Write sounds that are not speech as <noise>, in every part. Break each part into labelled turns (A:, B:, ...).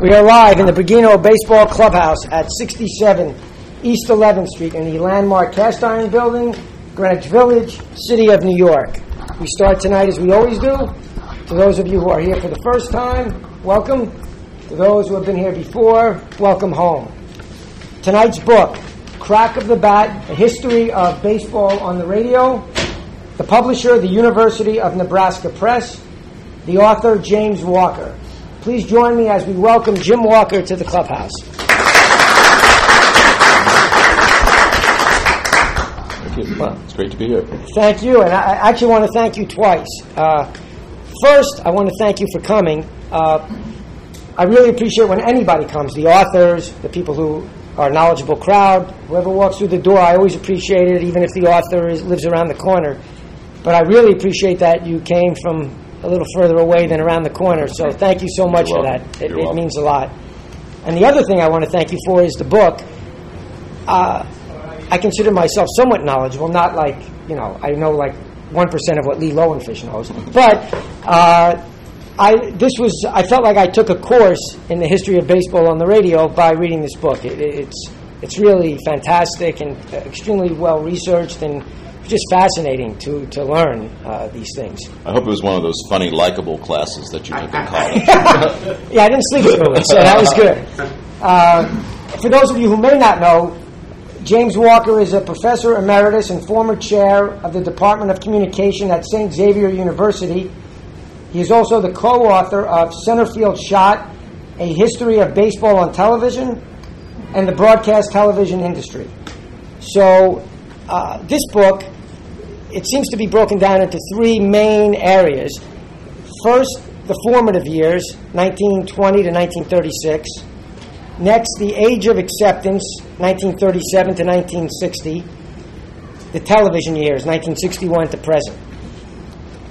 A: We are live in the Bergino Baseball Clubhouse at 67 East 11th Street in the landmark Cast Iron Building, Greenwich Village, City of New York. We start tonight as we always do. To those of you who are here for the first time, welcome. To those who have been here before, welcome home. Tonight's book, Crack of the Bat, A History of Baseball on the Radio. The publisher, the University of Nebraska Press. The author, James Walker. Please join me as we welcome Jim Walker to the clubhouse.
B: Thank you. Well, it's great to be here.
A: Thank you, and I actually want to thank you twice. Uh, first, I want to thank you for coming. Uh, I really appreciate when anybody comes, the authors, the people who are a knowledgeable crowd, whoever walks through the door. I always appreciate it, even if the author is, lives around the corner. But I really appreciate that you came from a little further away than around the corner. So thank you so much
B: You're
A: for
B: welcome.
A: that. It, it means a lot. And the other thing I want to thank you for is the book. Uh, I consider myself somewhat knowledgeable, not like, you know, I know like 1% of what Lee Lowenfish knows. But uh, I, this was, I felt like I took a course in the history of baseball on the radio by reading this book. It, it- it's, it's really fantastic and extremely well researched and just fascinating to, to learn uh, these things.
B: I hope it was one of those funny, likable classes that you took in college. <laughs>
A: Yeah, I didn't sleep through it, so that was good. Uh, for those of you who may not know, James Walker is a professor emeritus and former chair of the Department of Communication at St. Xavier University. He is also the co author of Centerfield Shot A History of Baseball on Television and the Broadcast Television Industry. So, uh, this book, it seems to be broken down into three main areas. First, the formative years, 1920 to 1936. Next, the age of acceptance, 1937 to 1960. The television years, 1961 to present.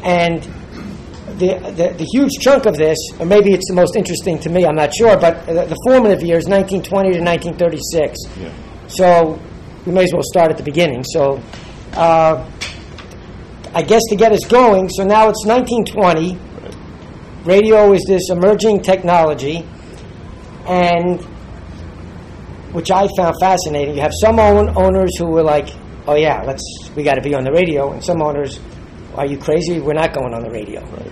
A: And the, the, the huge chunk of this, or maybe it's the most interesting to me, I'm not sure, but the, the formative years, 1920 to 1936.
B: Yeah.
A: So we may as well start at the beginning. So uh, I guess to get us going, so now it's 1920. Radio is this emerging technology, and which I found fascinating. You have some own, owners who were like, "Oh yeah, let's we got to be on the radio," and some owners, "Are you crazy? We're not going on the radio."
B: Right.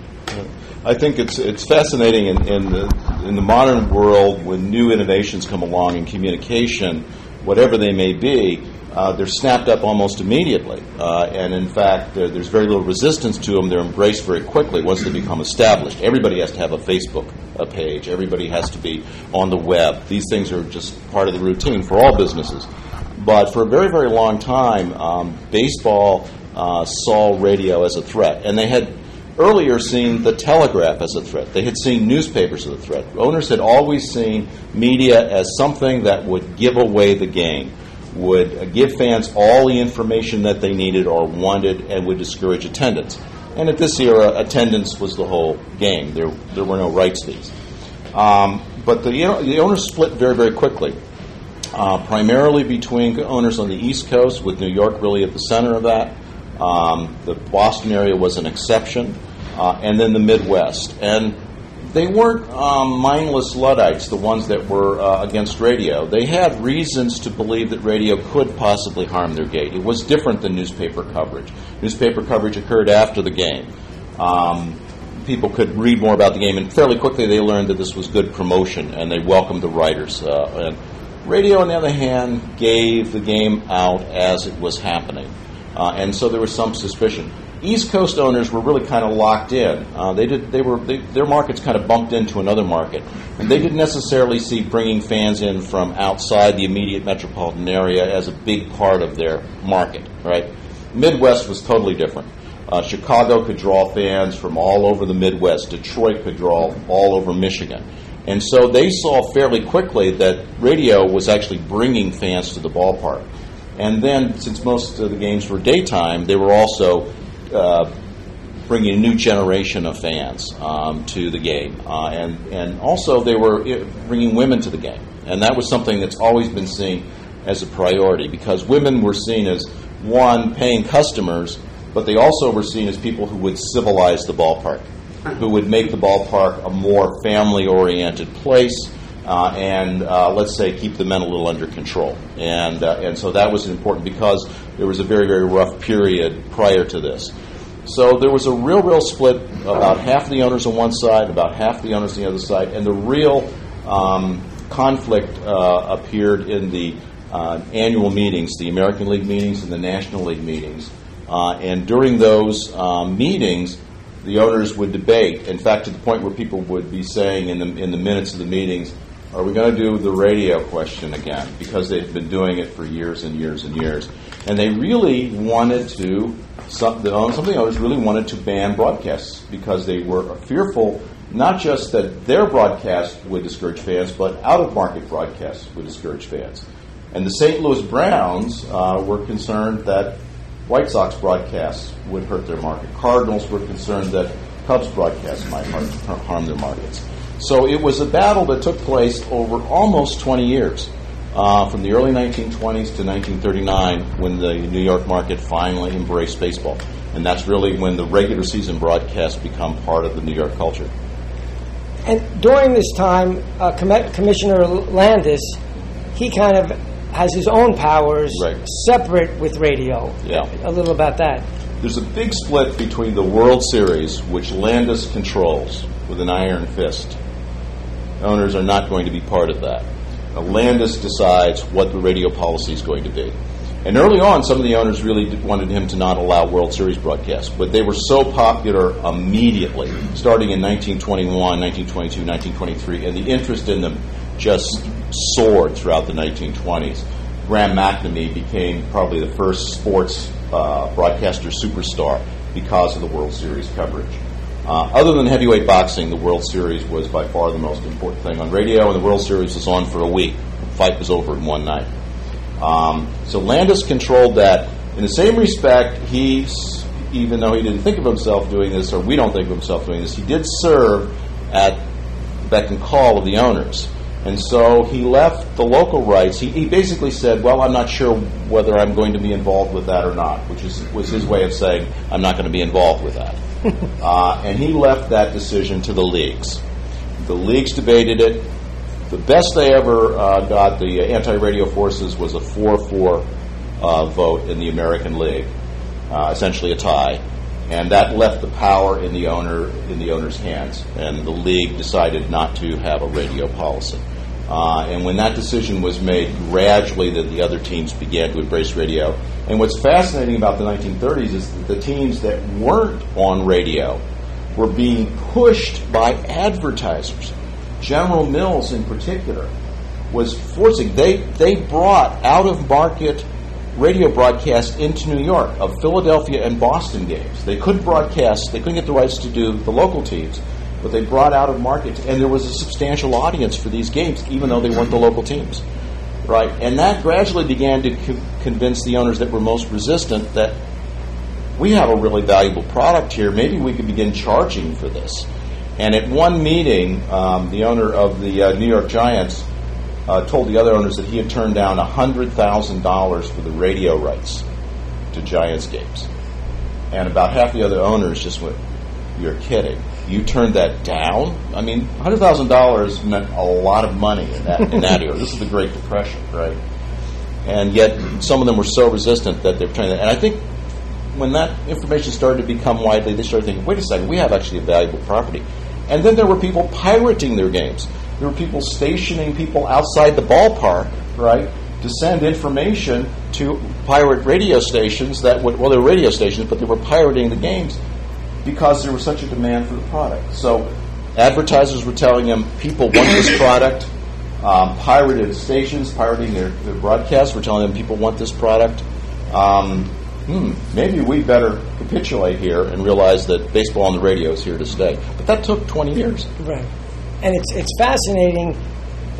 B: I think it's it's fascinating in, in the in the modern world when new innovations come along in communication, whatever they may be, uh, they're snapped up almost immediately, uh, and in fact, there's very little resistance to them. They're embraced very quickly once they become established. Everybody has to have a Facebook uh page. Everybody has to be on the web. These things are just part of the routine for all businesses. But for a very, very long time, um, baseball uh, saw radio as a threat, and they had earlier seen the telegraph as a threat. They had seen newspapers as a threat. Owners had always seen media as something that would give away the game, would uh, give fans all the information that they needed or wanted, and would discourage attendance. And at this era, attendance was the whole game. There, there were no rights fees. Um, but the, you know, the owners split very, very quickly uh, primarily between owners on the East Coast, with New York really at the center of that. Um, the Boston area was an exception, uh, and then the Midwest. And they weren't um, mindless Luddites, the ones that were uh, against radio. They had reasons to believe that radio could possibly harm their gate. It was different than newspaper coverage. Newspaper coverage occurred after the game. Um, people could read more about the game, and fairly quickly they learned that this was good promotion, and they welcomed the writers. Uh, and radio, on the other hand, gave the game out as it was happening, uh, and so there was some suspicion. East Coast owners were really kind of locked in. Uh, they did. They were. They, their markets kind of bumped into another market, and they didn't necessarily see bringing fans in from outside the immediate metropolitan area as a big part of their market. Right. Midwest was totally different. Uh, Chicago could draw fans from all over the Midwest. Detroit could draw all over Michigan. And so they saw fairly quickly that radio was actually bringing fans to the ballpark. And then, since most of the games were daytime, they were also uh, bringing a new generation of fans um, to the game. Uh, and, and also, they were bringing women to the game. And that was something that's always been seen as a priority because women were seen as, one, paying customers, but they also were seen as people who would civilize the ballpark, who would make the ballpark a more family oriented place, uh, and uh, let's say keep the men a little under control. And uh, and so that was important because there was a very very rough period prior to this. So there was a real real split. About half the owners on one side, about half the owners on the other side, and the real um, conflict uh, appeared in the uh, annual meetings, the American League meetings and the National League meetings. Uh, and during those um, meetings, the owners would debate. In fact, to the point where people would be saying in the in the minutes of the meetings, "Are we going to do the radio question again?" Because they've been doing it for years and years and years, and they really wanted to. Some, the, some of owners really wanted to ban broadcasts because they were fearful not just that their broadcast would discourage fans, but out of market broadcasts would discourage fans. And the St. Louis Browns uh, were concerned that White Sox broadcasts would hurt their market. Cardinals were concerned that Cubs broadcasts might harm their markets. So it was a battle that took place over almost 20 years, uh, from the early 1920s to 1939, when the New York market finally embraced baseball. And that's really when the regular season broadcasts become part of the New York culture.
A: And during this time, uh, Com- Commissioner Landis, he kind of has his own powers
B: right.
A: separate with radio.
B: Yeah.
A: A little about that.
B: There's a big split between the World Series, which Landis controls with an iron fist. Owners are not going to be part of that. Now, Landis decides what the radio policy is going to be. And early on, some of the owners really wanted him to not allow World Series broadcasts, but they were so popular immediately, starting in 1921, 1922, 1923, and the interest in them just soared throughout the 1920s. Graham McNamee became probably the first sports uh, broadcaster superstar because of the World Series coverage. Uh, other than heavyweight boxing, the World Series was by far the most important thing on radio, and the World Series was on for a week. The fight was over in one night. Um, so Landis controlled that. In the same respect, he, even though he didn't think of himself doing this, or we don't think of himself doing this, he did serve at beck and call of the owners. And so he left the local rights. He, he, basically said, "Well, I'm not sure whether I'm going to be involved with that or not," which is, was his way of saying, "I'm not going to be involved with that." <laughs> uh, and he left that decision to the leagues. The leagues debated it. The best they ever uh, got, the anti-radio forces, was a 4-4 uh, vote in the American League, uh, essentially a tie and that left the power in the owner in the owner's hands. And the league decided not to have a radio policy. Uh, and when that decision was made, gradually the, the other teams began to embrace radio. And what's fascinating about the 1930s is that the teams that weren't on radio were being pushed by advertisers. General Mills, in particular, was forcing. They they brought out of market radio broadcast into New York of Philadelphia and Boston games. They couldn't broadcast, they couldn't get the rights to do the local teams, but they brought out of market, and there was a substantial audience for these games, even though they weren't the local teams. Right? And that gradually began to co- convince the owners that were most resistant that we have a really valuable product here. Maybe we could begin charging for this. And at one meeting, um, the owner of the uh, New York Giants uh, told the other owners that he had turned down $100,000 for the radio rights to Giants games. And about half the other owners just went, You're kidding. You turned that down? I mean, $100,000 meant a lot of money in that, in that era. This is the Great Depression, right? And yet, some of them were so resistant that they were trying to. And I think when that information started to become widely, they started thinking, wait a second, we have actually a valuable property. And then there were people pirating their games. There were people stationing people outside the ballpark, right, to send information to pirate radio stations that would, well, they were radio stations, but they were pirating the games because there was such a demand for the product. So advertisers were telling them people want this <coughs> product. Um, pirated stations, pirating their, their, broadcasts, were telling them people want this product. Um, hmm, maybe we better capitulate here and realize that baseball on the radio is here to stay. But that took 20 years.
A: Right and it's it's fascinating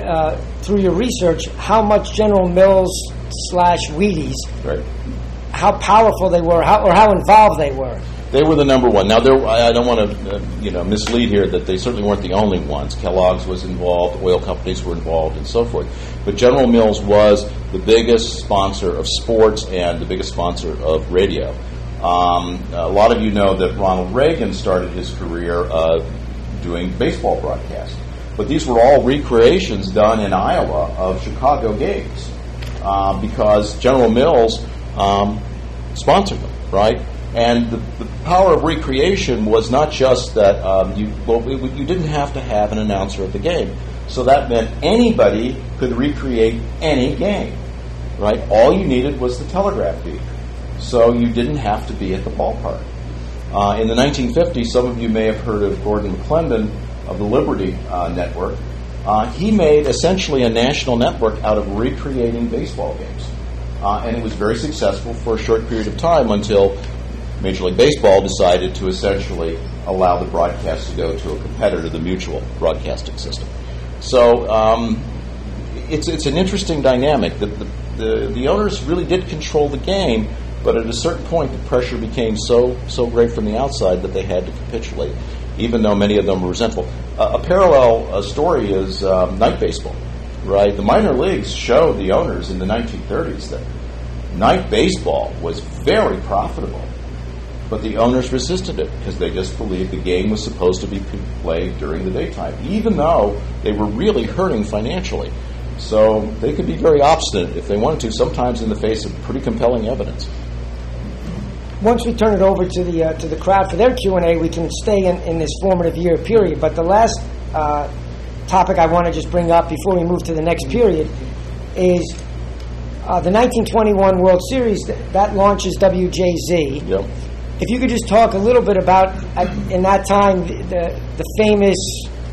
A: uh, through your research how much General Mills slash Wheaties,
B: right.
A: how powerful they were, how, or how involved they were.
B: They were the number one. Now, there, I don't want to, uh, you know, mislead here that they certainly weren't the only ones. Kellogg's was involved, oil companies were involved, and so forth. But General Mills was the biggest sponsor of sports and the biggest sponsor of radio. Um, a lot of you know that Ronald Reagan started his career uh, doing baseball broadcasts. but these were all recreations done in Iowa of Chicago games uh, because General Mills um, sponsored them, right? And the, the, power of recreation was not just that um, you well, you didn't have to have an announcer at the game, so that meant anybody could recreate any game, right? All you needed was the telegraph beat, so you didn't have to be at the ballpark. Uh, in the 1950s, some of you may have heard of Gordon McLendon of the Liberty uh, Network. Uh, he made essentially a national network out of recreating baseball games. Uh, and it was very successful for a short period of time until Major League Baseball decided to essentially allow the broadcast to go to a competitor, the Mutual Broadcasting System. So um, it's, it's an interesting dynamic. that the, the, the owners really did control the game, but at a certain point, the pressure became so so great from the outside that they had to capitulate, even though many of them were resentful. Uh, a parallel uh, story is um, night baseball, right? The minor leagues showed the owners in the 1930s that night baseball was very profitable, but the owners resisted it because they just believed the game was supposed to be played during the daytime, even though they were really hurting financially. So they could be very obstinate if they wanted to, sometimes in the face of pretty compelling evidence
A: once we turn it over to the uh, to the crowd for their Q and A, we can stay in, in this formative year period. But the last uh, topic I want to just bring up before we move to the next period is uh, the 1921 World Series that, that launches WJZ.
B: Yep.
A: If you could just talk a little bit about in that time the the famous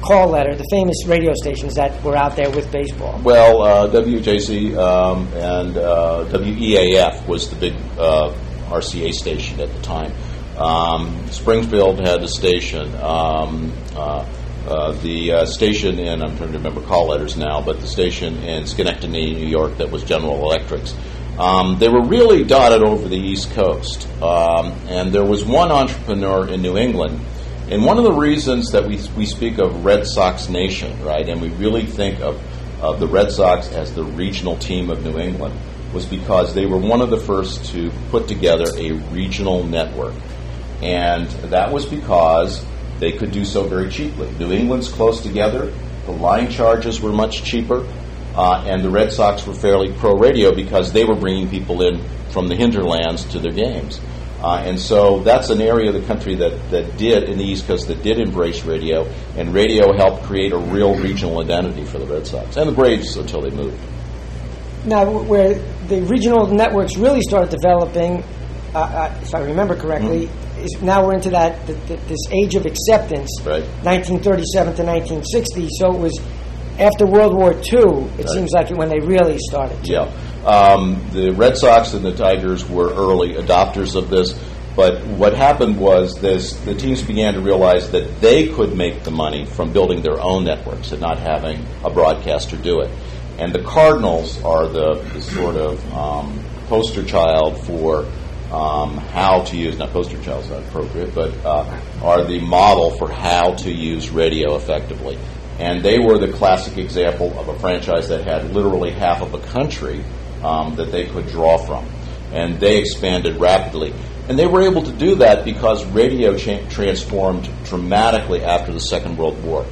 A: call letter, the famous radio stations that were out there with baseball.
B: Well, uh, WJZ um, and uh, WEAF was the big uh, RCA station at the time. Um, Springfield had a station. Um, uh, uh, the uh, station in, I'm trying to remember call letters now, but the station in Schenectady, New York, that was General Electric's. Um, they were really dotted over the East Coast. Um, and there was one entrepreneur in New England. And one of the reasons that we, we speak of Red Sox Nation, right, and we really think of, of the Red Sox as the regional team of New England, was because they were one of the first to put together a regional network. And that was because they could do so very cheaply. New England's close together, the line charges were much cheaper, uh, and the Red Sox were fairly pro radio because they were bringing people in from the hinterlands to their games. Uh, and so that's an area of the country that, that did, in the East Coast, that did embrace radio, and radio helped create a real regional identity for the Red Sox and the Braves until they moved.
A: Now, where the regional networks really started developing, uh, uh, if I remember correctly, mm-hmm. is now we're into that this age of acceptance,
B: right.
A: 1937 to 1960. So it was after World War II. It right. seems like when they really started.
B: To. Yeah, um, the Red Sox and the Tigers were early adopters of this. But what happened was this: the teams began to realize that they could make the money from building their own networks and not having a broadcaster do it. And the Cardinals are the, the sort of um, poster child for um, how to use, not poster child is not appropriate, but uh, are the model for how to use radio effectively. And they were the classic example of a franchise that had literally half of a country um, that they could draw from. And they expanded rapidly. And they were able to do that because radio cha- transformed dramatically after the Second World War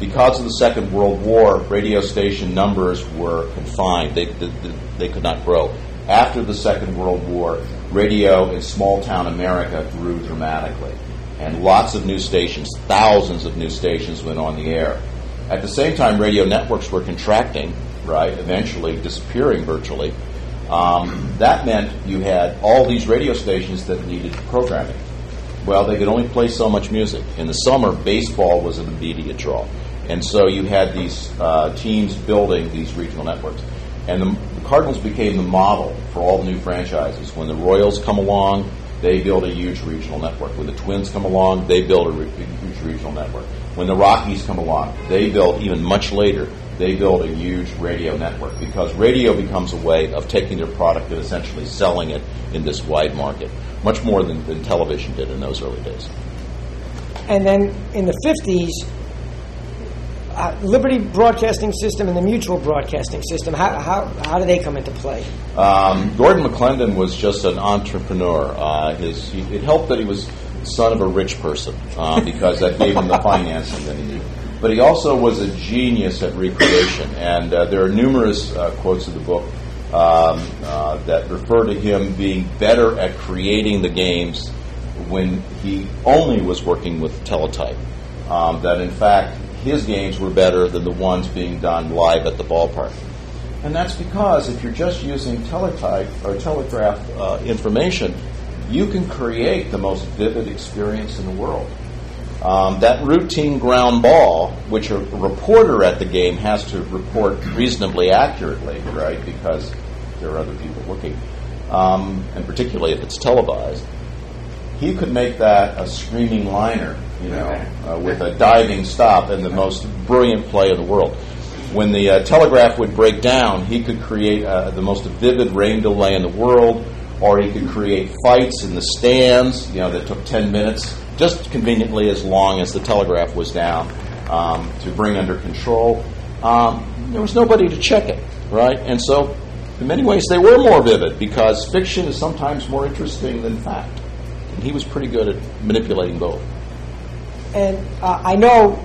B: because of the Second World War, radio station numbers were confined. They, they, they, could not grow. After the Second World War, radio in small town America grew dramatically. And lots of new stations, thousands of new stations went on the air. At the same time, radio networks were contracting, right, eventually disappearing virtually. Um, that meant you had all these radio stations that needed programming. Well, they could only play so much music. In the summer, baseball was an immediate draw. And so you had these uh, teams building these regional networks. And the, the, Cardinals became the model for all the new franchises. When the Royals come along, they build a huge regional network. When the Twins come along, they build a, re- huge regional network. When the Rockies come along, they build, even much later, they build a huge radio network because radio becomes a way of taking their product and essentially selling it in this wide market, much more than, than television did in those early days.
A: And then in the 50s, uh, Liberty Broadcasting System and the Mutual Broadcasting System, how, how, how do they come into play?
B: Um, Gordon McLendon was just an entrepreneur. Uh, his, he, it helped that he was son of a rich person uh, <laughs> because that gave him the financing that he needed. but he also was a genius at recreation. And uh, there are numerous uh, quotes in the book um, uh, that refer to him being better at creating the games when he only was working with teletype. Um, that in fact his games were better than the ones being done live at the ballpark. And that's because if you're just using teletype or telegraph uh, information, you can create the most vivid experience in the world. Um, that routine ground ball, which a reporter at the game has to report reasonably accurately, right, because there are other people looking, um, and particularly if it's televised, he could make that a screaming liner, you know, uh, with a diving stop and the most brilliant play in the world. When the uh, telegraph would break down, he could create uh, the most vivid rain delay in the world, or he could create fights in the stands, you know, that took 10 minutes just conveniently as long as the telegraph was down um, to bring under control. Um, there was nobody to check it, right? And so, in many ways, they were more vivid because fiction is sometimes more interesting than fact. And he was pretty good at manipulating both.
A: And uh, I know,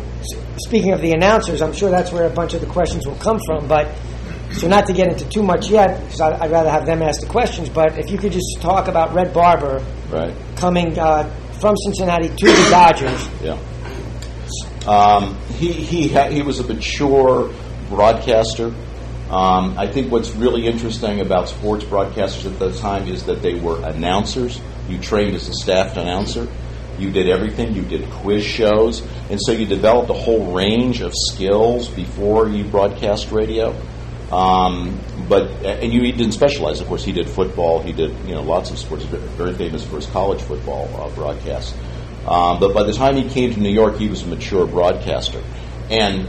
A: speaking of the announcers, I'm sure that's where a bunch of the questions will come from, but. So not to get into too much yet, because I'd rather have them ask the questions. But if you could just talk about Red Barber
B: right.
A: coming uh, from Cincinnati to the Dodgers.
B: Yeah. Um, he he ha- he was a mature broadcaster. Um, I think what's really interesting about sports broadcasters at the time is that they were announcers. You trained as a staff announcer. You did everything. You did quiz shows, and so you developed a whole range of skills before you broadcast radio. Um, but and you didn't specialize. Of course, he did football. He did you know lots of sports. Very famous for his college football uh, broadcasts. Um, but by the time he came to New York, he was a mature broadcaster, and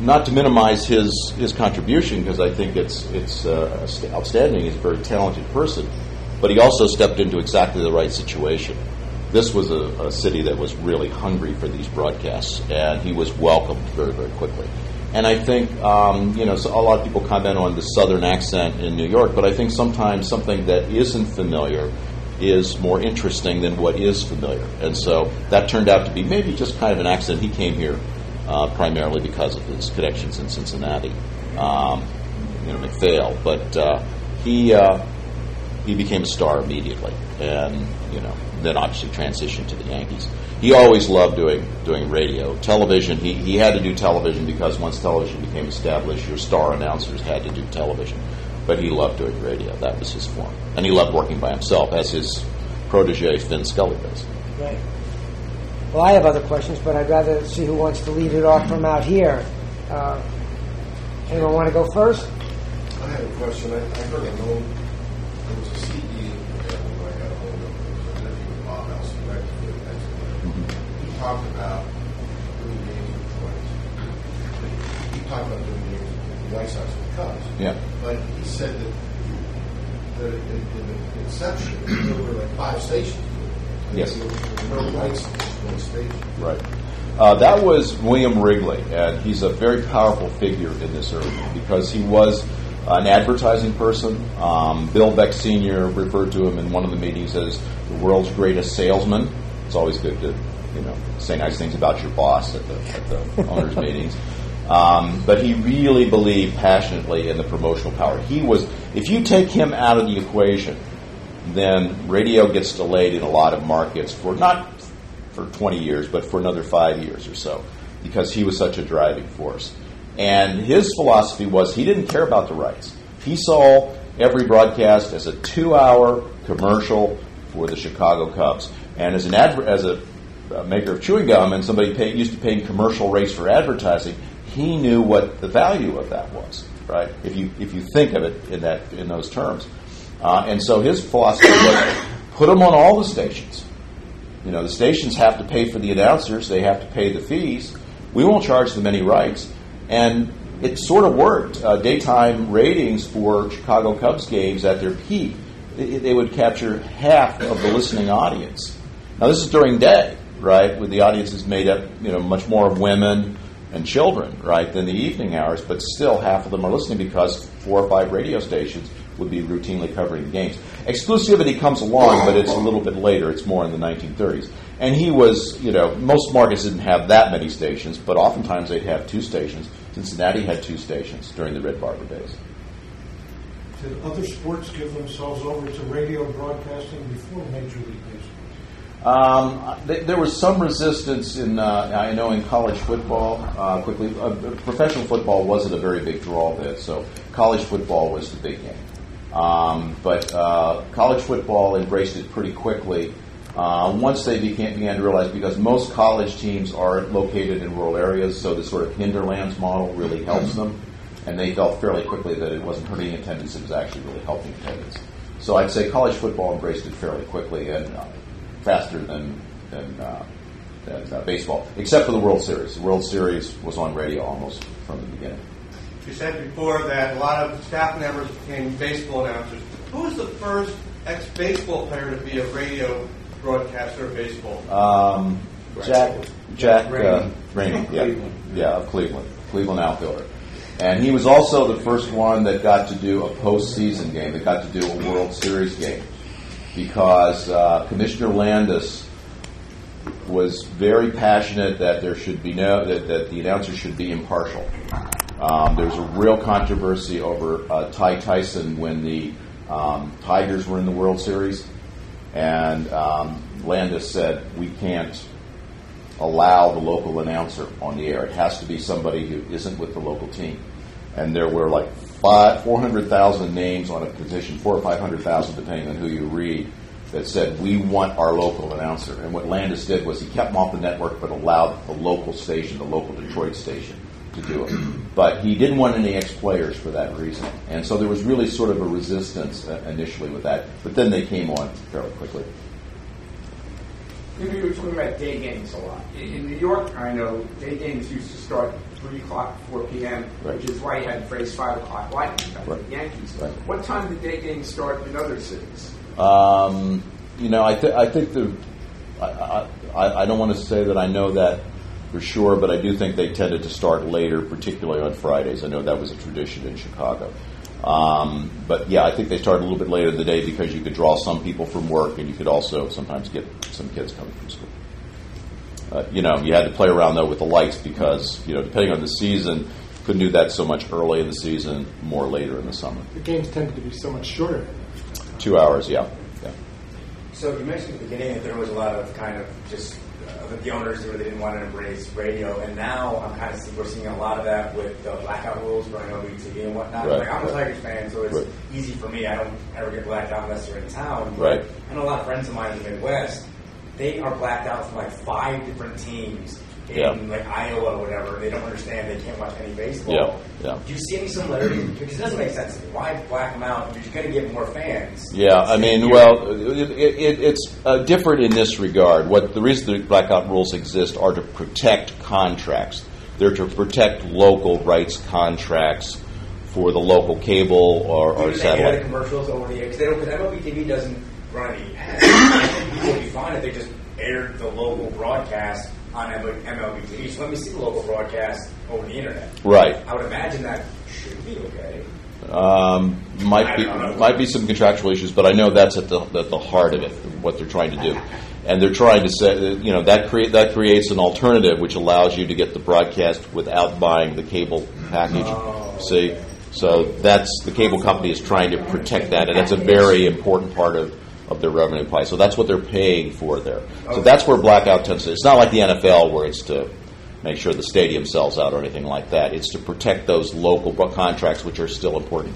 B: not to minimize his his contribution because I think it's it's uh, outstanding. He's a very talented person, but he also stepped into exactly the right situation. This was a, a city that was really hungry for these broadcasts, and he was welcomed very very quickly. And I think, um, you know, so a lot of people comment on the southern accent in New York, but I think sometimes something that isn't familiar is more interesting than what is familiar. And so that turned out to be maybe just kind of an accident. He came here uh, primarily because of his connections in Cincinnati, um, you know, MacPhail. But uh, he uh, he became a star immediately, and you know, then obviously transitioned to the Yankees he always loved doing doing radio. Television, he, he had to do television because once television became established, your star announcers had to do television. But he loved doing radio. That was his form. And he loved working by himself, as his protege Vin Scully does.
A: Right. Well, I have other questions, but I'd rather see who wants to lead it off from out here. Uh, anyone want to go first?
C: I have a question. I, I heard a note.
B: Uh, that was William Wrigley, and he's a very powerful figure in this area because he was an advertising person. Um, Bill Veeck Sr. referred to him in one of the meetings as the world's greatest salesman. It's always good to you know, say nice things about your boss at the, at the <laughs> owners' meetings. Um, but he really believed passionately in the promotional power. He was, if you take him out of the equation, then radio gets delayed in a lot of markets for not for 20 years, but for another five years or so, because he was such a driving force. And his philosophy was he didn't care about the rights. He saw every broadcast as a two-hour commercial for the Chicago Cubs. And as an adver- as a a maker of chewing gum and somebody pay, used to paying commercial rates for advertising, he knew what the value of that was, right? If you if you think of it in that in those terms, uh, and so his philosophy was put them on all the stations. You know, the stations have to pay for the announcers; they have to pay the fees. We won't charge them any rights, and it sort of worked. Uh, daytime ratings for Chicago Cubs games at their peak, they, they would capture half of the listening audience. Now, this is during day right? With the audience is made up, you know, much more of women and children, right, than the evening hours, but still half of them are listening because four or five radio stations would be routinely covering games. Exclusivity comes along, but it's a little bit later. It's more in the 1930s. And he was, you know, most markets didn't have that many stations, but oftentimes they'd have two stations. Cincinnati had two stations during the Red Barber days.
D: Did other sports give themselves over to radio broadcasting before Major League Baseball?
B: Um, th- there was some resistance in, uh, I know, in college football. Uh, quickly, uh, professional football wasn't a very big draw then, so college football was the big game. Um, but uh, college football embraced it pretty quickly uh, once they began, began to realize because most college teams are located in rural areas, so the sort of hinterlands model really helps them. And they felt fairly quickly that it wasn't hurting attendance; it was actually really helping attendance. So I'd say college football embraced it fairly quickly and uh, faster than than, uh, than uh, baseball, except for the World Series. The World Series was on radio almost from the beginning.
E: You said before that a lot of staff members became baseball announcers. Who was the first ex-baseball player to be a radio broadcaster of baseball?
B: Um, Jack Jack uh,
F: Graney.
B: Graney, yeah, yeah, of Cleveland, Cleveland outfielder, and he was also the first one that got to do a postseason game, that got to do a World Series game, because uh, Commissioner Landis was very passionate that there should be no that, that the announcer should be impartial. Um, there was a real controversy over uh, Ty Tyson when the um, Tigers were in the World Series, and um, Landis said we can't allow the local announcer on the air. It has to be somebody who isn't with the local team. And there were like five, 400,000 names on a petition, four or 500,000 depending on who you read, that said, we want our local announcer. And what Landis did was he kept them off the network but allowed the local station, the local Detroit station, to do it. But he didn't want any ex-players for that reason. And so there was really sort of a resistance uh, initially with that. But then they came on fairly quickly.
F: We were talking about day games a lot. In, in New York, I know day games used to start 3 o'clock, 4 p.m.,
B: Right.
F: which is why you had the phrase 5 o'clock lightning, back
B: Right.
F: the Yankees.
B: Right.
F: What time did day games start in other cities?
B: Um, you know, I, th- I think the I, I, I don't want to say that I know that for sure, but I do think they tended to start later, particularly on Fridays. I know that was a tradition in Chicago. Um, but yeah, I think they started a little bit later in the day because you could draw some people from work, and you could also sometimes get some kids coming from school. Uh, you know, you had to play around though with the lights because you know, depending on the season, couldn't do that so much early in the season, more later in the summer.
G: The games tended to be so much shorter.
B: Two hours, yeah, yeah.
H: So you mentioned at the beginning that there was a lot of kind of just that the owners really didn't want to embrace radio, and now I'm kind of see, we're seeing a lot of that with the blackout rules for MLB TV and whatnot.
B: Right,
H: like I'm a
B: right.
H: Tigers fan, so it's
B: Right.
H: easy for me. I don't ever get blacked out unless they're in town.
B: Right.
H: I know a lot of friends of mine in the Midwest. They are blacked out from like five different teams in
B: Yeah.
H: like Iowa or whatever. They don't understand. They can't watch any baseball.
B: Yeah, yeah.
H: Do you see any similarity? Because it doesn't make sense. Why black them out? You're going to get more fans.
B: Yeah, I mean, well, it, it, it's uh, different in this regard. What the reason the blackout rules exist are to protect contracts. They're to protect local rights contracts for the local cable or, or
H: Even they hear the
B: satellite.
H: commercials over the air because they don't. Because MLB TV doesn't run any ads. I think people would be fine if they just aired the local broadcast on MLB TV. So let me see the local broadcast over the internet.
B: Right.
H: I would imagine that should be okay.
B: Um, might be might be some contractual issues, but I know that's at the at the heart of it. What they're trying to do, and they're trying to say, you know, that create that creates an alternative which allows you to get the broadcast without buying the cable package. See, so that's the cable company is trying to protect that, and that's a very important part of. Of their revenue pie, so that's what they're paying for there. So that's where blackout tends to. It's not like the NFL where it's to make sure the stadium sells out or anything like that. It's to protect those local contracts, which are still important.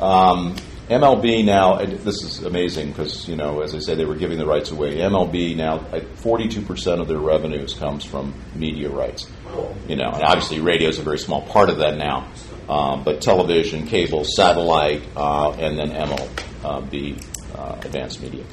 B: Um, MLB now, and this is amazing because, you know, as I said, they were giving the rights away. MLB now, 42% of their revenues comes from media rights. You know, and obviously radio is a very small part of that now. Um, but television, cable, satellite, uh, and then MLB, uh, advanced media.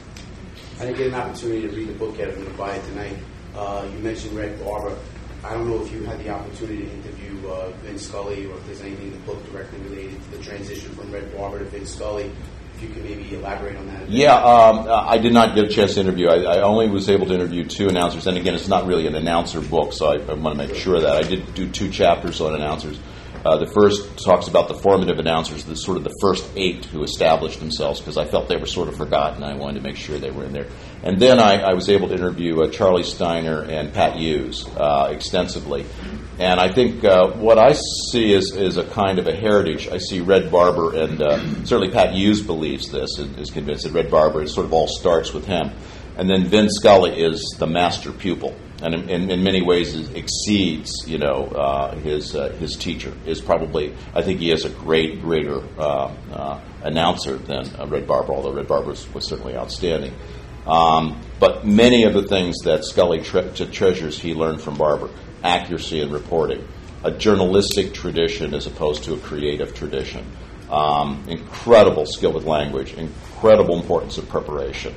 I: I didn't get an opportunity to read the book yet. I'm going to buy it tonight. Uh, you mentioned Red Barber. I don't know if you had the opportunity to interview uh, Vince Scully or if there's anything in the book directly related to the transition from Red Barber to Vince Scully. If you could maybe elaborate on that.
B: Yeah, um, I did not get a chance to interview. I, I only was able to interview two announcers, and again, it's not really an announcer book, so I, I want to make sure that I did do two chapters on announcers. Uh, the first talks about the formative announcers, the sort of the first eight who established themselves, because I felt they were sort of forgotten. I wanted to make sure they were in there. And then I, I was able to interview uh, Charlie Steiner and Pat Hughes uh, extensively. And I think uh, what I see is, is a kind of a heritage. I see Red Barber, and uh, certainly Pat Hughes believes this, and is convinced that Red Barber is sort of all starts with him. And then Vin Scully is the master pupil, and in, in, many ways exceeds, you know, uh, his uh, his teacher. Is probably, I think he is a great, greater uh, uh, announcer than uh, Red Barber, although Red Barber was, was certainly outstanding. Um, but many of the things that Scully tre- treasures, he learned from Barber: accuracy in reporting, a journalistic tradition as opposed to a creative tradition, um, incredible skill with language, incredible importance of preparation.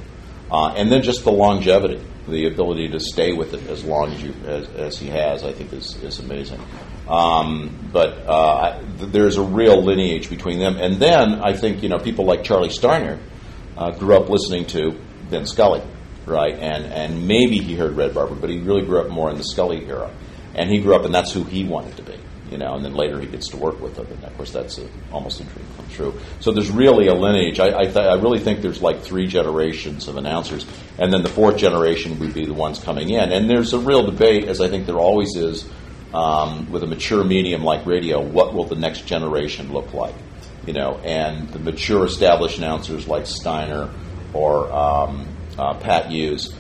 B: Uh, and then just the longevity, the ability to stay with it as long as you as, as he has, I think is, is amazing. Um, but uh, th- there's a real lineage between them. And then I think you know people like Charlie Steiner uh, grew up listening to Vin Scully, right? And and maybe he heard Red Barber, but he really grew up more in the Scully era. And he grew up, and that's who he wanted to be, you know. And then later he gets to work with them, and of course that's a, almost a dream come true. So there's really a lineage. I I, th- I really think there's like three generations of announcers, and then the fourth generation would be the ones coming in. And there's a real debate, as I think there always is, um, with a mature medium like radio. What will the next generation look like? You know, and the mature established announcers like Steiner or um, uh, Pat Hughes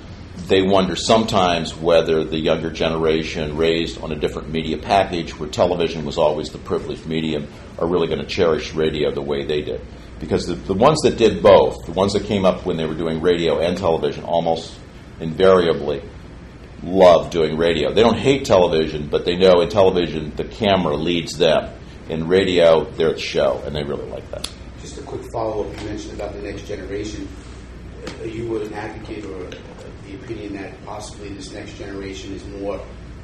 B: they wonder sometimes whether the younger generation raised on a different media package where television was always the privileged medium are really going to cherish radio the way they did. Because the, the ones that did both, the ones that came up when they were doing radio and television, almost invariably love doing radio. They don't hate television, but they know in television the camera leads them. In radio, they're the show, and they really like that.
I: Just a quick follow-up, you mentioned about the next generation. You an advocate or opinion that possibly this next generation is more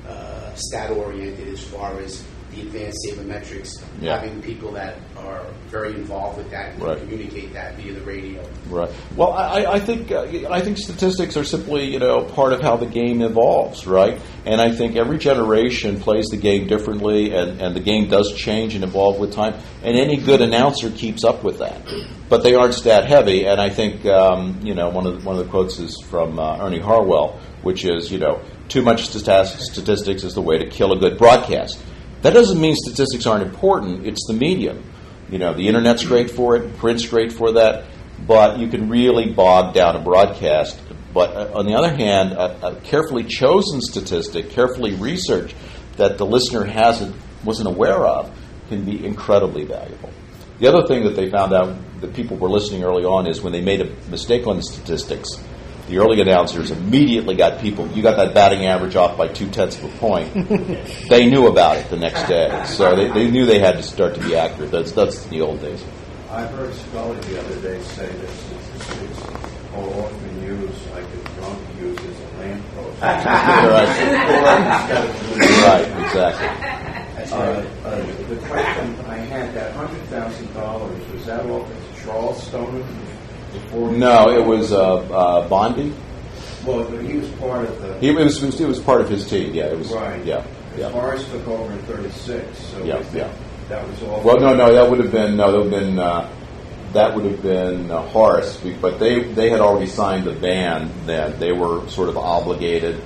I: uh, stat-oriented as far as the advanced sabermetrics,
B: Yeah.
I: having people that are very involved with that and
B: Right.
I: communicate that via the radio?
B: Right. Well, I, I- think uh, I think statistics are simply you know part of how the game evolves, right? And I think every generation plays the game differently, and, and the game does change and evolve with time. And any good announcer keeps up with that, but they aren't stat heavy. And I think um, you know one of the, one of the quotes is from uh, Ernie Harwell, which is you know too much statistics is the way to kill a good broadcast. That doesn't mean statistics aren't important. It's the medium. You know, the internet's great for it, print's great for that, but you can really bog down a broadcast. But uh, on the other hand, a, a carefully chosen statistic, carefully researched, that the listener hasn't wasn't aware of, can be incredibly valuable. The other thing that they found out that people were listening early on is when they made a mistake on the statistics, the early announcers immediately got people. You got that batting average off by two tenths of a point. <laughs> they knew about it the next day, so they, they knew they had to start to be accurate. That's that's the old days.
C: I heard Scully the other day say that statistics are often used like a drunk uses a lamppost. <laughs>
B: right, exactly.
C: Uh, uh, the question I had, that hundred thousand dollars, was that off of Charles Stone before?
B: No, it was uh, uh, Bondi.
C: Well, but he was part of the.
B: He, it was it was part of his team. Yeah, it was.
C: Right.
B: Yeah, yeah.
C: Forrest took over in thirty-six, so
B: Yeah, yeah.
C: that was all.
B: Well, no, no, that would have been no, that would have been uh, that would have been uh, Horace, but they they had already signed the ban. Then they were sort of obligated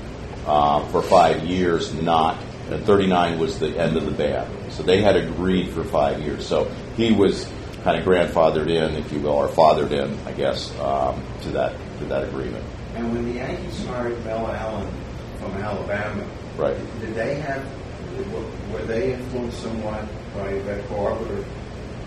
B: uh, for five years, not. And 39 was the end of the ban, so they had agreed for five years. So he was kind of grandfathered in, if you will, or fathered in, I guess, um, to that to that agreement.
C: And when the Yankees hired Mel Allen from Alabama,
B: Right.
C: did they have, were- they influenced somewhat by Red Barber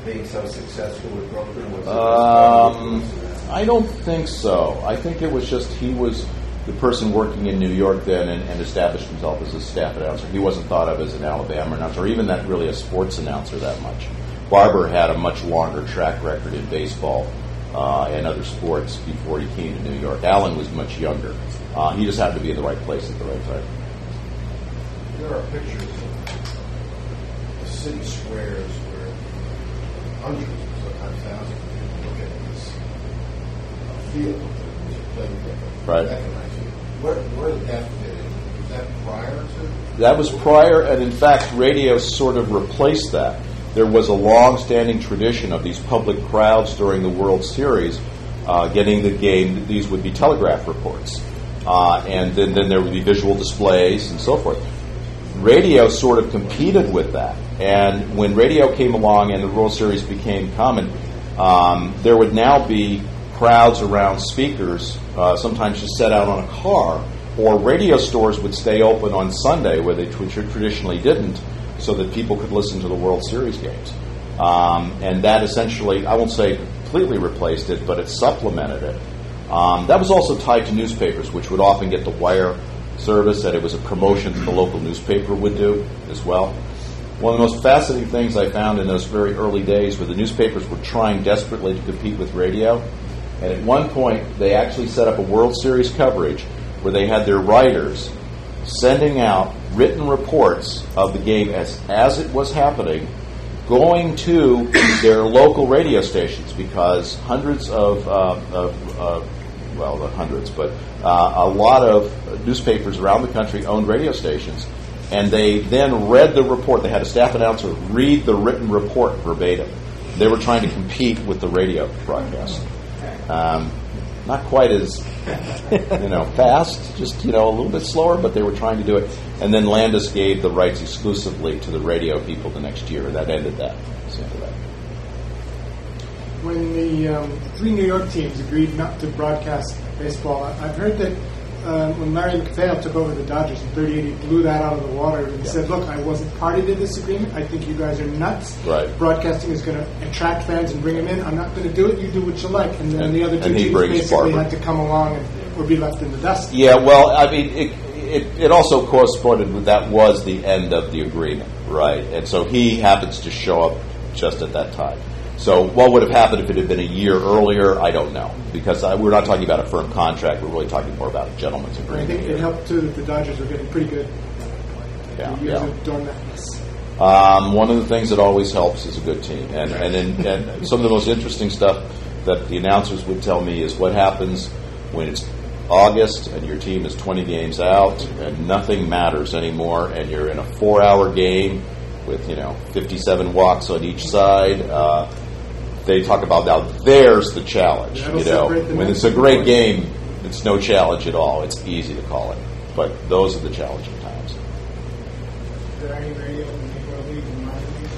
C: being so successful with Brooklyn? Was
B: Um,
C: influence in that?
B: I don't think so. I think it was just he was the person working in New York then and, and established himself as a staff announcer. He wasn't thought of as an Alabama announcer, or even that really a sports announcer that much. Barber had a much longer track record in baseball uh, and other sports before he came to New York. Allen was much younger. Uh, he just happened to be in the right place at the right time.
C: There are pictures of the city squares where hundreds, sometimes thousands of people look at this uh, field that was played with.
B: Right.
C: Where, where did that fit in? Was that prior to?
B: That was prior, and in fact, radio sort of replaced that. There was a long-standing tradition of these public crowds during the World Series uh, getting the game. These would be telegraph reports, uh, and then, then there would be visual displays and so forth. Radio sort of competed with that, and when radio came along and the World Series became common, um, there would now be crowds around speakers, uh, sometimes just set out on a car, or radio stores would stay open on Sunday where they tr- traditionally didn't, so that people could listen to the World Series games. Um, and that essentially, I won't say completely replaced it, but it supplemented it. Um, that was also tied to newspapers, which would often get the wire service, that it was a promotion that the local newspaper would do as well. One of the most fascinating things I found in those very early days where the newspapers were trying desperately to compete with radio. And at one point, they actually set up a World Series coverage where they had their writers sending out written reports of the game as, as it was happening, going to their local radio stations because hundreds of, uh, of uh, well, not hundreds, but uh, a lot of newspapers around the country owned radio stations. And they then read the report. They had a staff announcer read the written report verbatim. They were trying to compete with the radio broadcast. Um, not quite as you know fast, just you know a little bit slower, but they were trying to do it. And then Landis gave the rights exclusively to the radio people the next year, and that ended that. That.
G: When the um, three New York teams agreed not to broadcast baseball, I've heard that um, when Larry MacPhail took over the Dodgers in '38, he blew that out of the water and
B: Yeah.
G: said, "Look, I wasn't party to this agreement. I think you guys are nuts.
B: Right.
G: Broadcasting is going to attract fans and bring them in. I'm not going to do it. You do what you like." And then
B: And-
G: the other two teams basically
B: Barber.
G: had to come along and or be left in the dust.
B: Yeah, well, I mean, it, it, it also corresponded with that was the end of the agreement, right? And so he happens to show up just at that time. So what would have happened if it had been a year earlier? I don't know because I, we're not talking about a firm contract. We're really talking more about a gentleman's agreement.
G: I think it helped too that the Dodgers were getting pretty good.
B: Yeah, yeah. Um, one of the things that always helps is a good team, and and, in, and some of the most interesting stuff that the announcers would tell me is what happens when it's August and your team is 20 games out and nothing matters anymore, and you're in a four-hour game with you know 57 walks on each side. Uh, they talk about now there's the challenge.
G: That'll
B: you know, when it's a great game, it's no challenge at all. It's easy to call it, but those are the challenging times.
G: Is there are any radio in the Negro League and minor league?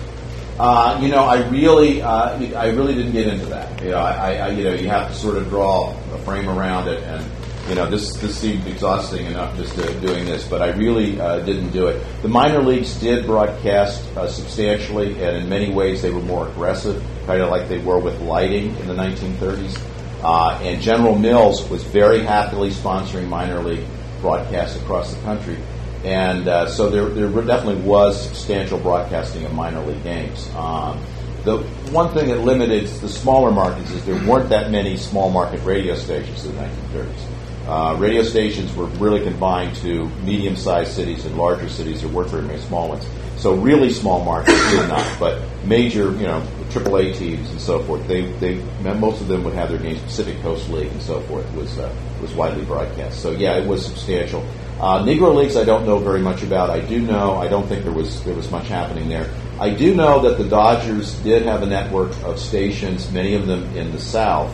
B: Uh, you know, I really, uh, I really didn't get into that. You know, I, I, you know, you have to sort of draw a frame around it, and you know, this this seemed exhausting enough just uh, doing this, but I really uh, didn't do it. The minor leagues did broadcast uh, substantially, and in many ways they were more aggressive, kind of like they were with lighting in the 1930s. Uh, and General Mills was very happily sponsoring minor league broadcasts across the country. And uh, so there, there definitely was substantial broadcasting of minor league games. Um, the one thing that limited the smaller markets is there weren't that many small market radio stations in the 1930s. Uh, radio stations were really confined to medium-sized cities and larger cities. There weren't very many small ones. So really small markets not, but major, you know, AAA teams and so forth. They, they, most of them would have their games. Pacific Coast League and so forth was uh, was widely broadcast. So yeah, it was substantial. Uh, Negro leagues, I don't know very much about. I do know. I don't think there was there was much happening there. I do know that the Dodgers did have a network of stations, many of them in the South,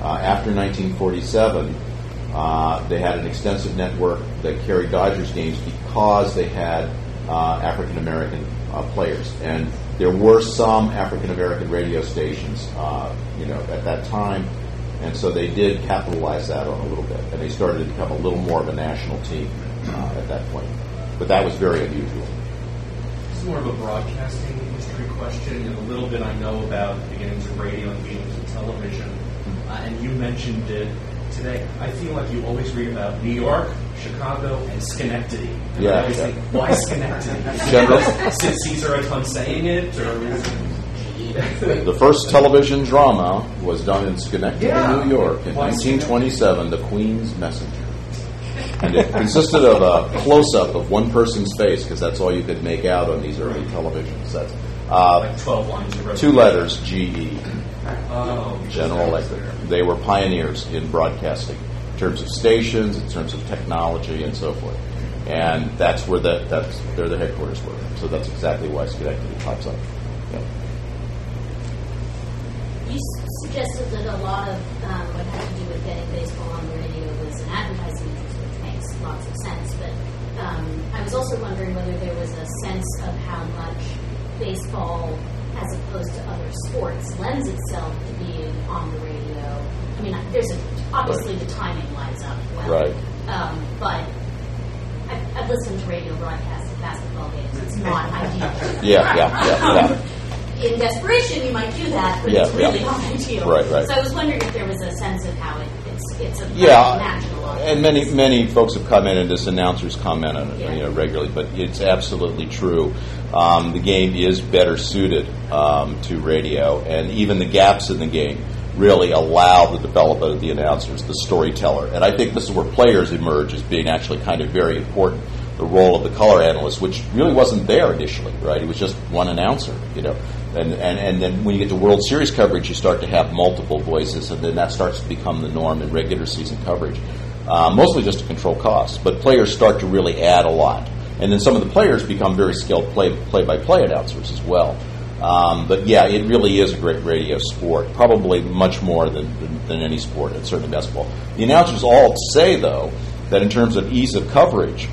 B: uh, after 1947. Uh, they had an extensive network that carried Dodgers games because they had uh, African American uh, players, and there were some African American radio stations, uh, you know, at that time, and so they did capitalize that on a little bit, and they started to become a little more of a national team uh, at that point. But that was very unusual.
J: This is more of a broadcasting history question, and a little bit I know about the beginnings of radio and beginnings of television. Uh, and you mentioned it today. I feel like you always read about New York, Chicago, and Schenectady. And
B: Yeah,
J: I always
B: yeah.
J: think, why Schenectady? <laughs>
B: General-
J: Since Caesar Aton saying it, or
B: The first television drama was done in Schenectady,
J: Yeah.
B: New York, in
J: Why
B: 1927, The Queen's Messenger. And it <laughs> consisted of a close up of one person's face, because that's all you could make out on these early television sets. Uh,
J: like 12 lines
B: two letters, GE, General Electric. They were pioneers in broadcasting in terms of stations, in terms of technology, and so forth. and that's where the that's their the headquarters were. So that's exactly why Schenectady pops up.
K: You suggested that a lot of um, what had to do with getting baseball on the radio was an advertising interest, which makes lots of sense. But um, I was also wondering whether there was a sense of how much baseball, as opposed to other sports, lends itself to being on the radio. I mean, there's a, obviously the timing lines up well,
B: Right.
K: Um, but I've, I've listened to radio broadcasts of basketball games. It's not ideal. <laughs>
B: Yeah, yeah, yeah, yeah.
K: In desperation, you might do that, but
B: Yeah,
K: it's really
B: yeah. <laughs>
K: not ideal.
B: Right, right.
K: So I was wondering if there was a sense of how it, it's it's a
B: Yeah,
K: audience.
B: And many many folks have commented. This announcers comment on it,
K: Yeah.
B: you know, regularly, but it's absolutely true. Um, the game is better suited um, to radio, and even the gaps in the game really allow the development of the announcers, the storyteller. And I think this is where players emerge as being actually kind of very important. The role of the color analyst, which really wasn't there initially, right? It was just one announcer, you know. And, and, and then when you get to World Series coverage, you start to have multiple voices, and then that starts to become the norm in regular season coverage. Uh, mostly just to control costs, but players start to really add a lot. And then some of the players become very skilled play play by play announcers as well. Um, but yeah, it really is a great radio sport, probably much more than, than, than any sport, and certainly basketball. The announcers all say, though, that in terms of ease of coverage,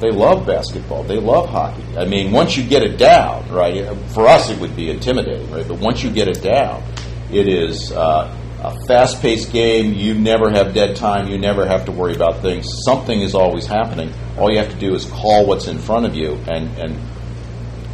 B: they love basketball. They love hockey. I mean, once you get it down, right? For us, it would be intimidating, right? But once you get it down, it is uh, a fast-paced game. You never have dead time. You never have to worry about things. Something is always happening. All you have to do is call what's in front of you, and and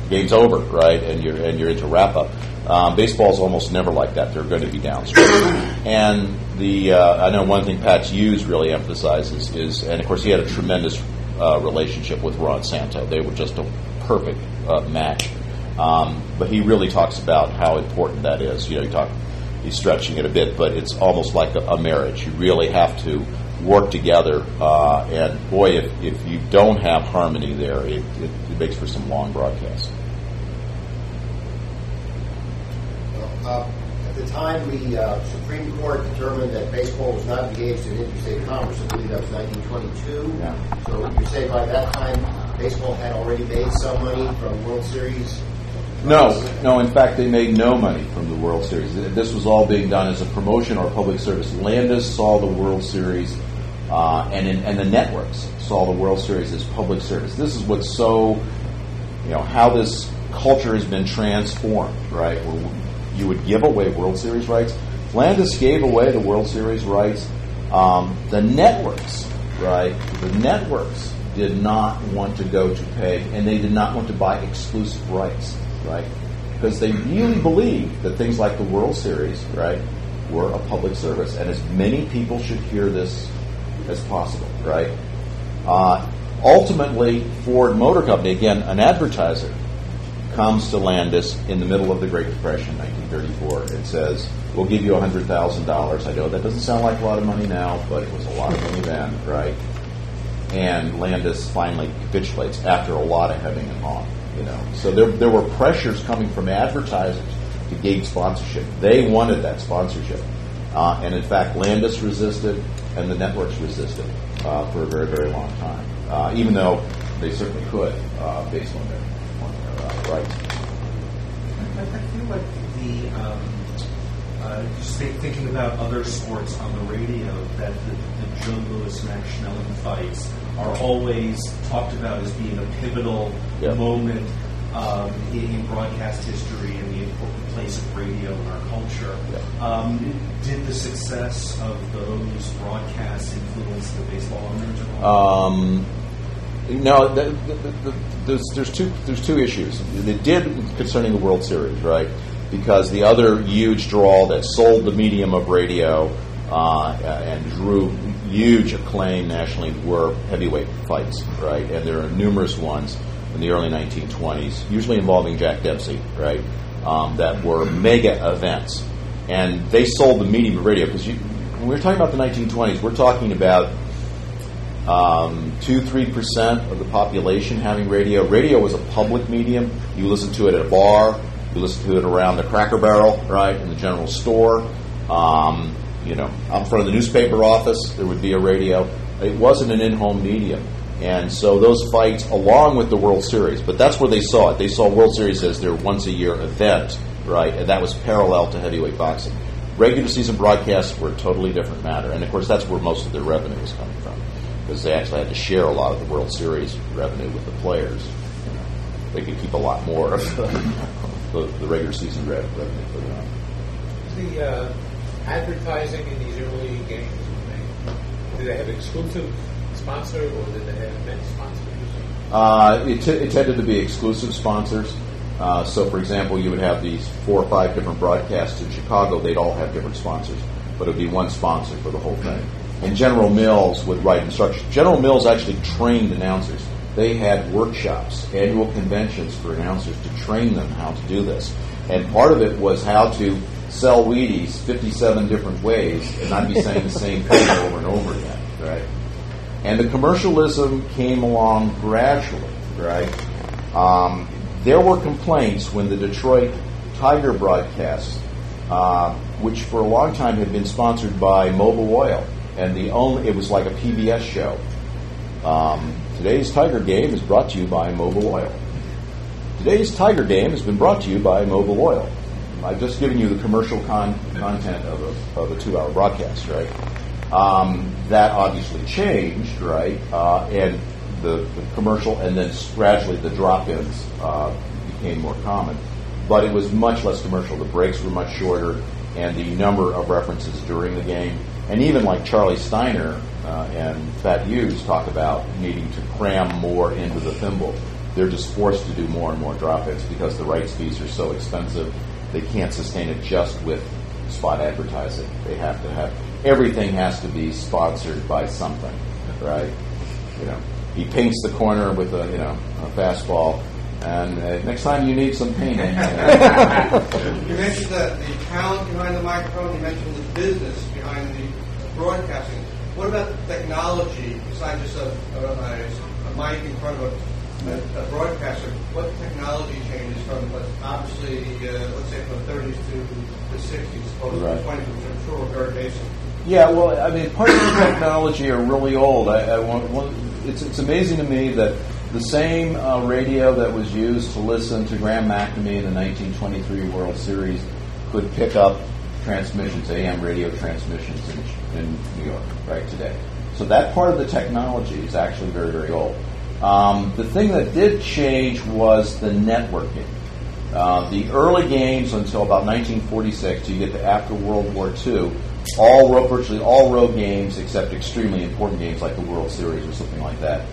B: game's over, right? And you're and you're into wrap-up. Um, baseball is almost never like that. They're going to be downstream. <coughs> and the uh, I know one thing Pat Hughes really emphasizes is, and of course he had a tremendous uh, relationship with Ron Santo. They were just a perfect uh, match. Um, but he really talks about how important that is. You know, he talk, he's stretching it a bit, but it's almost like a, a marriage. You really have to work together. Uh, and boy, if, if you don't have harmony there, it, it, it makes for some long broadcasts.
C: Uh, At the time, the uh, Supreme Court determined that baseball was not engaged in interstate commerce. I believe that was 1922.
B: Yeah.
C: So you say by that time, baseball had already made some money from World Series?
B: No, no. In fact, they made no money from the World Series. This was all being done as a promotion or public service. Landis saw the World Series, uh, and in, and the networks saw the World Series as public service. This is what's so, you know, how this culture has been transformed. Right, where you would give away World Series rights. Landis gave away the World Series rights. Um, the networks, right? The networks did not want to go to pay, and they did not want to buy exclusive rights, right? Because they really believed that things like the World Series, right, were a public service, and as many people should hear this as possible, right? Uh, ultimately, Ford Motor Company, again, an advertiser, comes to Landis in the middle of the Great Depression, 1934, and says, "We'll give you $100,000." I know that doesn't sound like a lot of money now, but it was a lot of money then, right? And Landis finally capitulates after a lot of hemming and hawing, you know. So there, there were pressures coming from advertisers to gauge sponsorship. They wanted that sponsorship, uh, and in fact, Landis resisted, and the networks resisted uh, for a very, very long time, uh, even though they certainly could, uh, based on their, on their uh, rights.
J: I, I feel like the um, uh, just think, thinking about other sports on the radio that the, the Joe Louis Max Schmeling fights are always talked about as being a pivotal
B: Yeah.
J: moment um, in, in broadcast history and the important place of radio in our culture.
B: Yeah.
J: Um, did the success of those broadcasts influence the baseball owners at all?
B: Um, no, the, the, the, there's, there's two there's two issues. It did concerning the World Series, right? Because the other huge draw that sold the medium of radio uh, and drew huge acclaim nationally were heavyweight fights, right? And there are numerous ones in the early 1920s, usually involving Jack Dempsey, right? Um, that were mega events, and they sold the medium of radio because when we're talking about the 1920s, we're talking about um, two, three percent of the population having radio. Radio was a public medium. You listen to it at a bar. You listen to it around the Cracker Barrel, right, in the general store. Um, you know, out in front of the newspaper office, there would be a radio. It wasn't an in-home medium. And so those fights, along with the World Series, but that's where they saw it. They saw World Series as their once a year event, right? And that was parallel to heavyweight boxing. Regular season broadcasts were a totally different matter. And of course, that's where most of their revenue was coming from because they actually had to share a lot of the World Series revenue with the players. You know, they could keep a lot more of the, the, regular season revenue for them.
L: The uh, advertising in these early games, do they, they have exclusive sponsor or did they have many sponsors?
B: Uh, it, t- it tended to be exclusive sponsors. Uh, so, for example, you would have these four or five different broadcasts in Chicago. They'd all have different sponsors, but it would be one sponsor for the whole thing. And General Mills would write instructions. General Mills actually trained announcers. They had workshops, annual conventions for announcers to train them how to do this. And part of it was how to sell Wheaties 57 different ways and not be saying the same thing over and over again, right? And the commercialism came along gradually, right? Um, there were complaints when the Detroit Tiger broadcast, uh, which for a long time had been sponsored by Mobil Oil, and the only it was like a PBS show. Um, today's Tiger game is brought to you by Mobil Oil. Today's Tiger game has been brought to you by Mobil Oil. I've just given you the commercial con- content of a, of a two-hour broadcast, right? Um, that obviously changed, right? Uh, and the, the commercial, and then gradually the drop-ins uh, became more common. But it was much less commercial. The breaks were much shorter, and the number of references during the game, and even like Charlie Steiner uh, and Pat Hughes talk about needing to cram more into the thimble. They're just forced to do more and more drop-ins because the rights fees are so expensive. They can't sustain it just with spot advertising. They have to have everything has to be sponsored by something, right? You know, he paints the corner with a you know a fastball, and uh, next time you need some painting. you <laughs> know. <laughs>
E: You mentioned the, the talent behind the microphone. You mentioned the business behind the broadcasting. What about technology besides just a, a, a, a mic in front of a, a, broadcaster? What technology changes from what, obviously, uh, let's say from the 30s to the 60s, opposed
B: Right.
E: to the 20s, which I'm sure were very basic.
B: Yeah, well, I mean, parts of the technology are really old. I, I want, one, it's, it's amazing to me that the same uh, radio that was used to listen to Graham McNamee in the 1923 World Series could pick up transmissions, AM radio transmissions in, in New York, right, today. So that part of the technology is actually very, very old. Um, the thing that did change was the networking. Uh, the early games until about 1946, you get to after World War II, all ro- virtually all road games except extremely important games like the World Series or something like that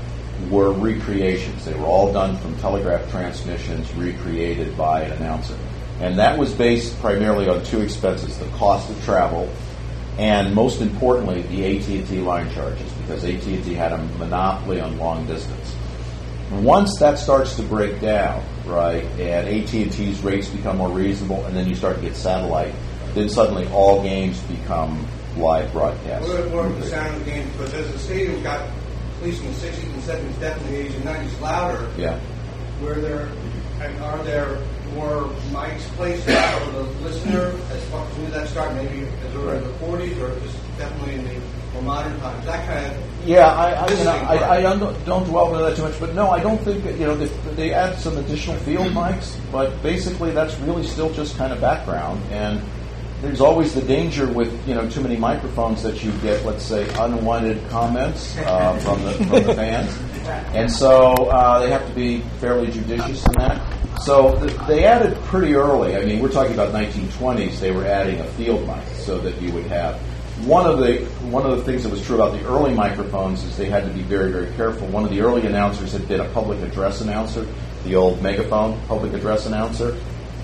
B: were recreations. They were all done from telegraph transmissions recreated by an announcer. And that was based primarily on two expenses, the cost of travel and most importantly the AT&T line charges because AT&T had a monopoly on long distance. Once that starts to break down, right, and AT&T's rates become more reasonable and then you start to get satellite, then suddenly all games become live broadcasts.
E: What more of the sound of the game? Because as the stadium got, at least in the 60s and 70s, definitely the 80s and 90s, louder,
B: Yeah.
E: were there, and are there more mics placed out for the listener as far when did that start? Maybe as early as the 40s or just definitely in the more modern times? That kind of
B: Yeah, I, I, you know, I. I don't, don't dwell into that too much, but no, I don't think you know they, they add some additional field mics, but basically that's really still just kind of background. And there's always the danger with you know too many microphones that you get, let's say, unwanted comments uh, from the from the <laughs> fans, and so uh, they have to be fairly judicious in that. So th- they added pretty early. I mean, we're talking about 1920s. They were adding a field mic so that you would have one of the one of the things that was true about the early microphones is they had to be very very careful. One of the early announcers had been a public address announcer, the old megaphone public address announcer,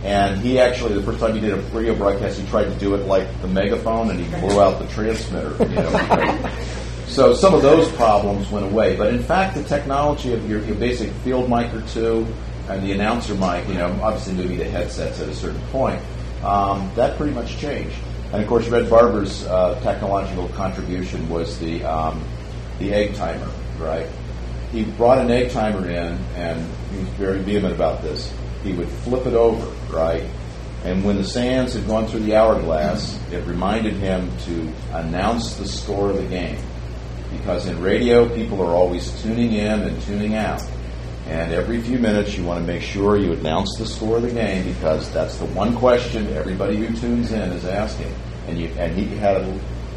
B: and he actually the first time he did a radio broadcast, he tried to do it like the megaphone, and he blew out the transmitter. You know, <laughs> so some of those problems went away. But in fact, the technology of your, your basic field mic or two and the announcer mic, you know, obviously maybe the headsets at a certain point, um, that pretty much changed. And of course, Red Barber's uh, technological contribution was the um, the egg timer, right? He brought an egg timer in, and he was very vehement about this. He would flip it over, right? And when the sands had gone through the hourglass, it reminded him to announce the score of the game. because in radio, people are always tuning in and tuning out. And every few minutes, you want to make sure you announce the score of the game because that's the one question everybody who tunes in is asking. And you and he had a,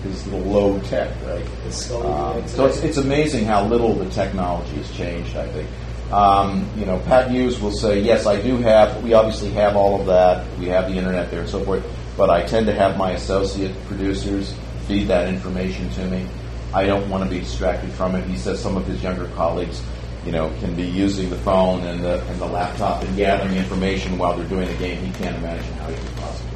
B: his little low tech, right? Um, so it's, it's amazing how little the technology has changed. I think. Um, you know, Pat Hughes will say, "Yes, I do have. We obviously have all of that. We have the internet there and so forth. But I tend to have my associate producers feed that information to me. I don't want to be distracted from it." He says some of his younger colleagues you know, can be using the phone and the, and the laptop and gathering information while they're doing the game. He can't imagine how he could possibly.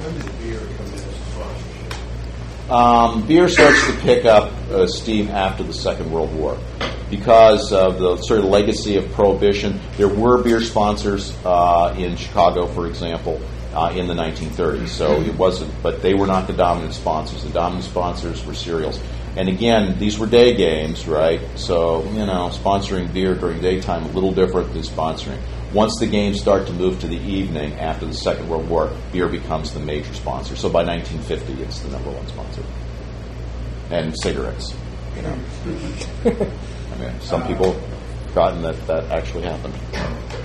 C: When did beer come in as a sponsorship?
B: Um, beer starts to pick up uh, steam after the Second World War because of the sort of legacy of prohibition. There were beer sponsors uh, in Chicago, for example, uh, in the 1930s. So it wasn't, but they were not the dominant sponsors. The dominant sponsors were cereals. And again, these were day games, right? So, you know, sponsoring beer during daytime a little different than sponsoring. Once the games start to move to the evening after the Second World War, beer becomes the major sponsor. So by 1950, it's the number one sponsor. And cigarettes, you know. <laughs> I mean, some people have forgotten that that actually happened.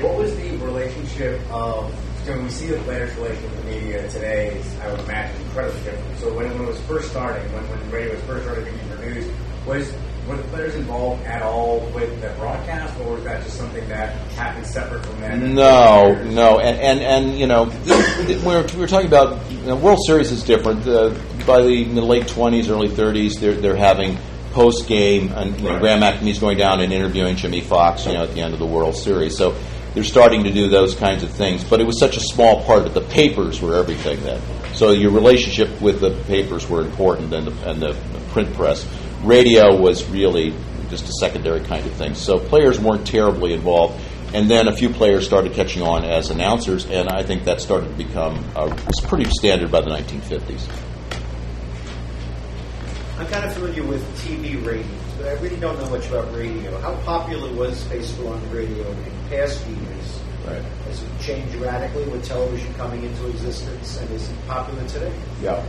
H: What was the relationship of so we see the players' relation with the media today, is, I would imagine incredibly different. So when, when it was first starting, when, when radio was first starting being produced, was were the players involved at all with the broadcast, or was that just something that happened separate from that?
B: No, no, and and, and you know, we're, we're talking about you know, World Series is different. Uh, by the, the late twenties, early thirties, they're they're having post game, and you know, Graham McNamee's going down and interviewing Jimmie Foxx, you know, at the end of the World Series. So they're starting to do those kinds of things. But it was such a small part of the papers were everything then. So your relationship with the papers were important and the, and the print press. Radio was really just a secondary kind of thing. So players weren't terribly involved. And then a few players started catching on as announcers, and I think that started to become uh, pretty standard by the 1950s.
M: I'm kind of familiar with TV ratings, I really don't know much about radio. How popular was baseball on the radio in past years?
B: Right.
M: Has it changed radically with television coming into existence, and is it popular today?
B: Yeah.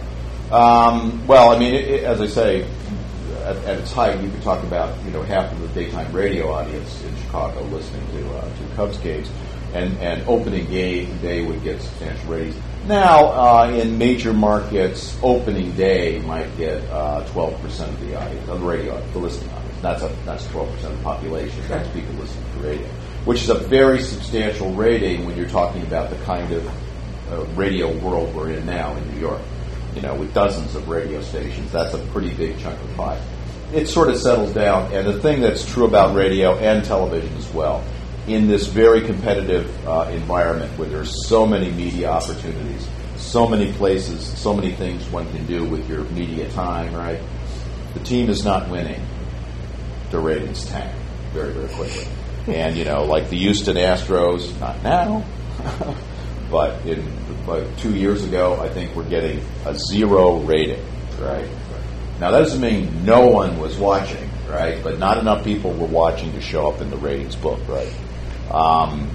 B: Um, well, I mean, it, it, as I say, at, at, its height, you could talk about you know half of the daytime radio audience in Chicago listening to uh, to Cubs games, and and opening game day would get substantial ratings. Now, uh, in major markets, opening day might get uh, twelve percent of the audience of the radio, the listening audience. That's a that's twelve percent of the population. That's people listening to radio, which is a very substantial rating when you're talking about the kind of uh, radio world we're in now in New York. You know, with dozens of radio stations, that's a pretty big chunk of pie. It sort of settles down, and the thing that's true about radio and television as well in this very competitive uh, environment where there's so many media opportunities, so many places, so many things one can do with your media time, right? The team is not winning. The ratings tank very, very quickly. and, you know, like the Houston Astros, not now, <laughs> but in like two years ago, I think we're getting a zero rating, right? Now, that doesn't mean no one was watching, right? But not enough people were watching to show up in the ratings book, right? Um,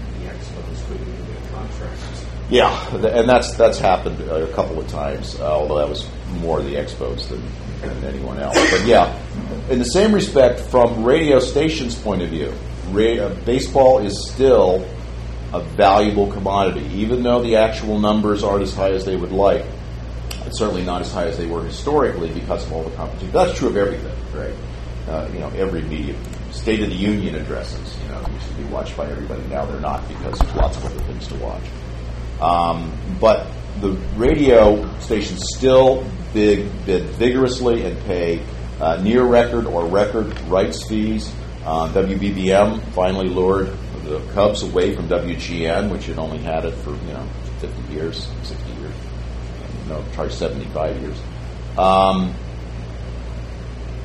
B: yeah, and that's that's happened a couple of times. Uh, although that was more the Expos than, than anyone else. But yeah, in the same respect, from radio stations' point of view, uh, baseball is still a valuable commodity, even though the actual numbers aren't as high as they would like. It's certainly not as high as they were historically because of all the competition. That's true of everything, right? Uh, you know, every media State of the Union addresses. You know, used to be watched by everybody. Now they're not because there's lots of other things to watch. Um, but the radio stations still bid vigorously and pay uh, near record or record rights fees. Uh, WBBM finally lured the Cubs away from WGN, which had only had it for you know 50 years, 60 years, no, charged 75 years. Um,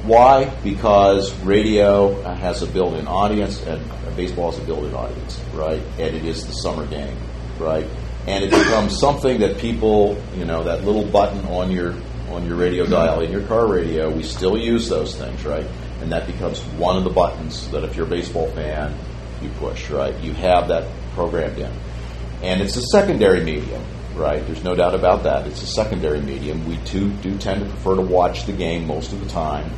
B: why? Because radio uh, has a built-in audience, and baseball has a built-in audience, right? And it is the summer game, right? And it becomes something that people, you know, that little button on your on your radio dial in your car radio, we still use those things, right? And that becomes one of the buttons that if you're a baseball fan, you push, right? You have that programmed in. And it's a secondary medium, right? There's no doubt about that. It's a secondary medium. We too do tend to prefer to watch the game most of the time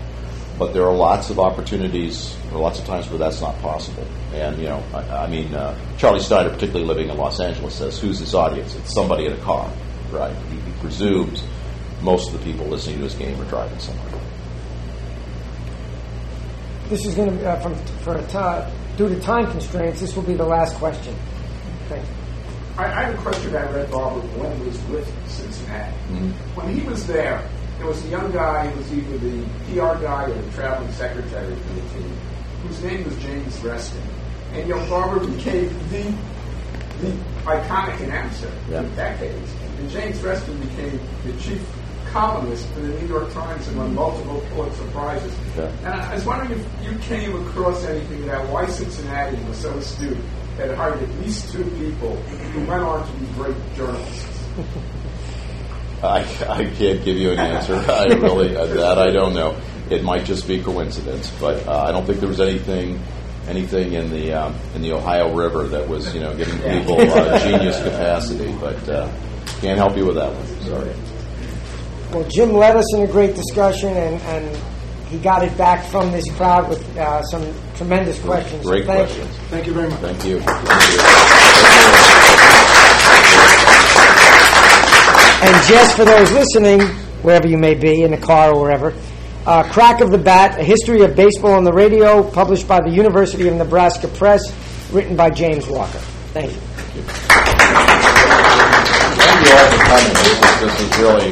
B: but there are lots of opportunities, or lots of times where that's not possible. And you know, I, I mean, uh, Charlie Steiner, particularly living in Los Angeles, says, "Who's his audience? It's somebody in a car, right?" He, he presumes most of the people listening to his game are driving somewhere.
A: This is going to, uh, from, for a ti- due to time constraints, this will be the last question. Thank you.
F: I, I have a question about Red Barber when he was with Cincinnati. When he was there, there was a young guy who was either the PR guy or the traveling secretary for the team, whose name was James Reston. And young Barber became the, the iconic announcer
B: Yeah.
F: for decades. And James Reston became the chief columnist for the New York Times and won multiple Pulitzer Prizes.
B: Yeah.
F: And I was wondering if you came across anything about why Cincinnati was so astute that it hired at least two people who went on to be great journalists. <laughs>
B: I, I can't give you an answer. I really uh, <laughs> that I don't know. It might just be coincidence, but uh, I don't think there was anything anything in the um, in the Ohio River that was you know giving people uh, genius capacity. But uh, can't help you with that one. Sorry.
A: Well, Jim led us in a great discussion, and, and he got it back from this crowd with uh, some tremendous questions. So
B: Great
A: thank
B: questions.
G: Thank you very much.
B: Thank you.
A: And just for those listening, wherever you may be, in the car or wherever, uh, Crack of the Bat, A History of Baseball on the Radio, published by the University of Nebraska Press, written by James Walker. Thank you.
B: Thank you all for coming. This is, really